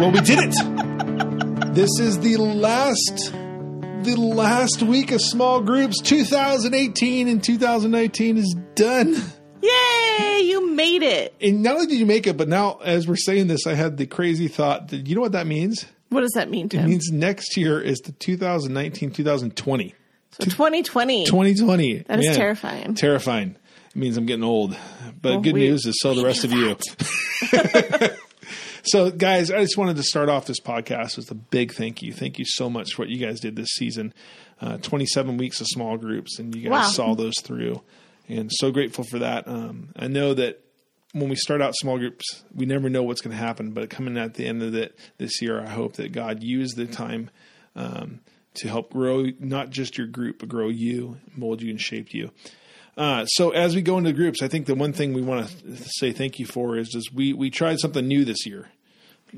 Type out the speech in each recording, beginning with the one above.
Well, we did it. This is the last, the last week of small groups. 2018 and 2019 is done. Yay! You made it. And not only did you make it, but now as we're saying this, I had the crazy thought that you know what that means? What does that mean, It means next year is the 2019 2020. so 2020. 2020. That is Man, terrifying. Terrifying. It means I'm getting old. But Well, good we- news is so the rest of you. so, guys, I just wanted to start off this podcast with a big thank you. Thank you so much for what you guys did this season. Uh, 27 weeks of small groups, and you guys Wow. saw those through. And so grateful for that. Um, I know that when we start out small groups, we never know what's going to happen. But coming at the end of it this year, I hope that God used the time um, to help grow not just your group, but grow you, mold you, and shape you. Uh, so as we go into groups, I think the one thing we want to say thank you for is just we we tried something new this year.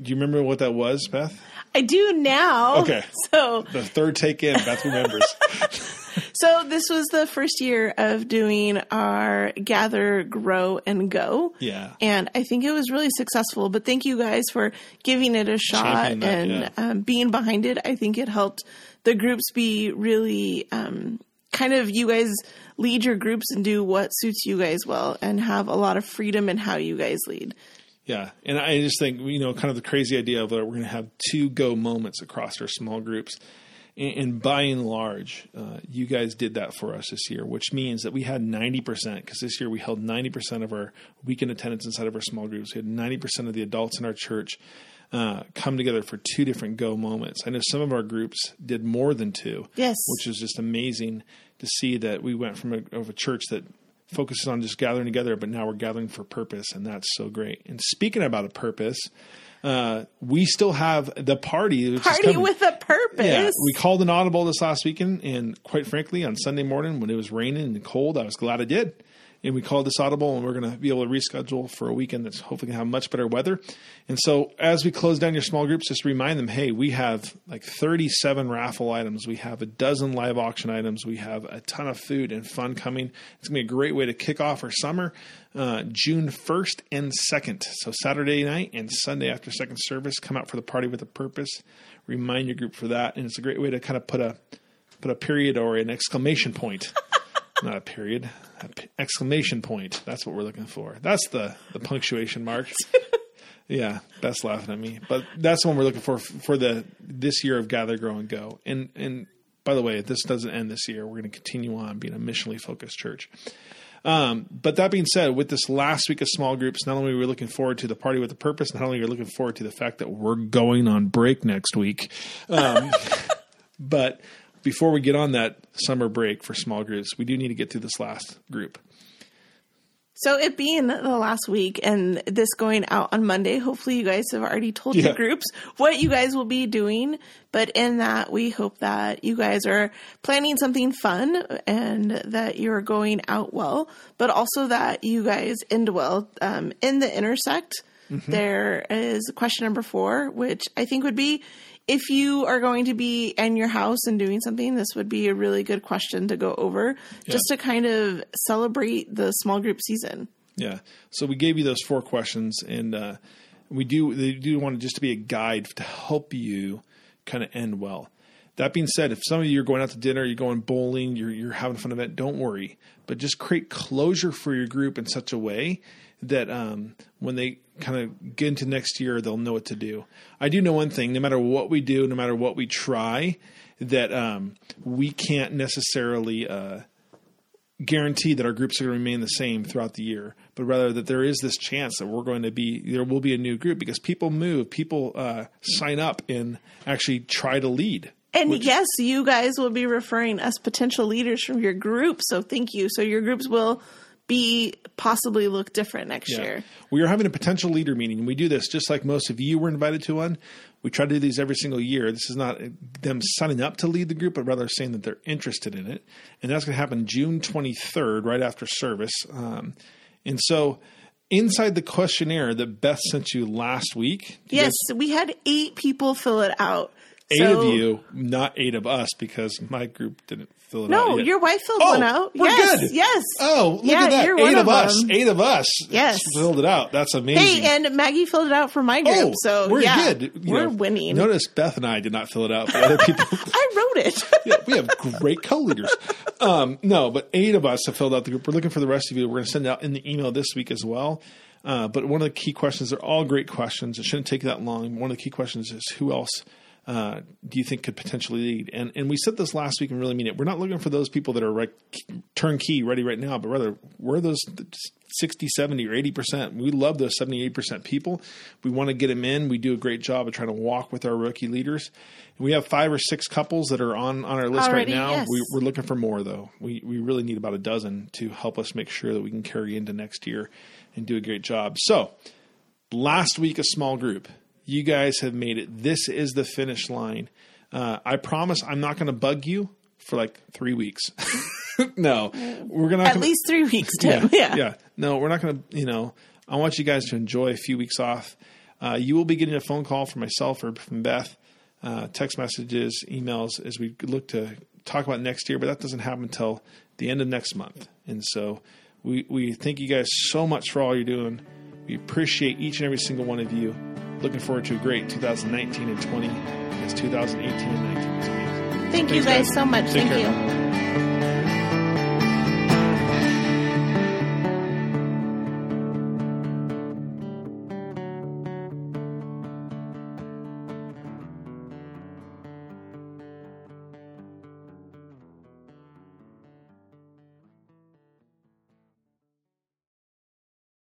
Do you remember what that was, Beth? I do now. Okay. So, The third take in, Beth remembers. so this was the first year of doing our gather, grow, and go. Yeah. And I think it was really successful. But thank you guys for giving it a shot that, and yeah. um, being behind it. I think it helped the groups be really um, kind of you guys lead your groups and do what suits you guys well and have a lot of freedom in how you guys lead. Yeah, and I just think you know, kind of the crazy idea of that we're going to have two go moments across our small groups, and, and by and large, uh, you guys did that for us this year, which means that we had ninety percent because this year we held ninety percent of our weekend attendance inside of our small groups. We had ninety percent of the adults in our church uh, come together for two different go moments. I know some of our groups did more than two, Yes. which is just amazing to see that we went from a, of a church that focuses on just gathering together, but now we're gathering for purpose, and that's so great. And speaking about a purpose, uh, we still have the party. Which Party with a purpose. Yeah, we called an audible this last weekend, and quite frankly, on Sunday morning when it was raining and cold, I was glad I did. And we called this audible, and we're going to be able to reschedule for a weekend that's hopefully going to have much better weather. And so, as we close down your small groups, just remind them, hey, we have like 37 raffle items, we have a dozen live auction items, we have a ton of food and fun coming. It's going to be a great way to kick off our summer, uh, June 1st and 2nd. So Saturday night and Sunday after second service, come out for the party with a purpose. Remind your group for that, and it's a great way to kind of put a put a period or an exclamation point. Not a period, a p- exclamation point. That's what we're looking for. That's the the punctuation mark. yeah, Beth's laughing at me, but that's the one we're looking for for the this year of Gather, Grow, and Go. And and by the way, this doesn't end this year. We're going to continue on being a missionally focused church. Um, but that being said, with this last week of small groups, not only are we looking forward to the party with a purpose, not only are we looking forward to the fact that we're going on break next week, um, but before we get on that summer break for small groups, we do need to get through this last group. So it being the last week and this going out on Monday, hopefully you guys have already told Yeah. your groups what you guys will be doing. But in that, we hope that you guys are planning something fun and that you're going out well, but also that you guys end well. Um, in the intersect, there is question number four, which I think would be if you are going to be in your house and doing something, this would be a really good question to go over just to kind of celebrate the small group season. Yeah. So we gave you those four questions, and uh, we do they do want it just to be a guide to help you kind of end well. That being said, if some of you are going out to dinner, you're going bowling, you're you're having fun event, don't worry. But just create closure for your group in such a way that um, when they kind of get into next year, they'll know what to do. I do know one thing: no matter what we do, no matter what we try, that um, we can't necessarily. Uh, guarantee that our groups are going to remain the same throughout the year, but rather that there is this chance that we're going to be there will be a new group because people move, people uh, sign up and actually try to lead. And which- yes, you guys will be referring us potential leaders from your group. So thank you. So your groups will be possibly look different next year. We are having a potential leader meeting. We do this just like most of you were invited to one. We try to do these every single year. This is not them signing up to lead the group, but rather saying that they're interested in it. And that's going to happen June 23rd, right after service. Um, and so, inside the questionnaire that Beth sent you last week, Yes, we had eight people fill it out. Eight So- of you, not eight of us, because my group didn't fill it out. No, your wife filled Oh, one out. we're yes, good. yes. Oh, look Yeah, at that! Eight of, us. them. Eight of us. Yes. filled it out. That's amazing. Hey, and Maggie filled it out for my group, oh, so we're yeah, good. You we're know, winning. Notice Beth and I did not fill it out, but other people. I wrote it. yeah, we have great co-leaders. Um, no, but eight of us have filled out the group. We're looking for the rest of you. We're going to send it out in the email this week as well. Uh, but one of the key questions, they're all great questions. It shouldn't take that long. One of the key questions is who else uh, do you think could potentially lead? And and we said this last week and really mean it. We're not looking for those people that are right, turnkey ready right now, but rather we're those 60, 70, or 80%. We love those 78% people. We want to get them in. We do a great job of trying to walk with our rookie leaders. We have five or six couples that are on, on our list Already, right now. yes. We, we're looking for more, though. We, we really need about a dozen to help us make sure that we can carry into next year and do a great job. So, last week, a small group. You guys have made it. This is the finish line. Uh, I promise I'm not going to bug you for like three weeks. no, we're going to At least three weeks, Tim. Yeah. yeah. No, we're not going to, you know, I want you guys to enjoy a few weeks off. Uh, you will be getting a phone call from myself or from Beth, uh, text messages, emails as we look to talk about next year, but that doesn't happen until the end of next month. And so we, we thank you guys so much for all you're doing. We appreciate each and every single one of you. Looking forward to a great 2019 and 20 as 2018 and 19 is amazing. Thank you Thanks, guys so much. Take Thank care. you.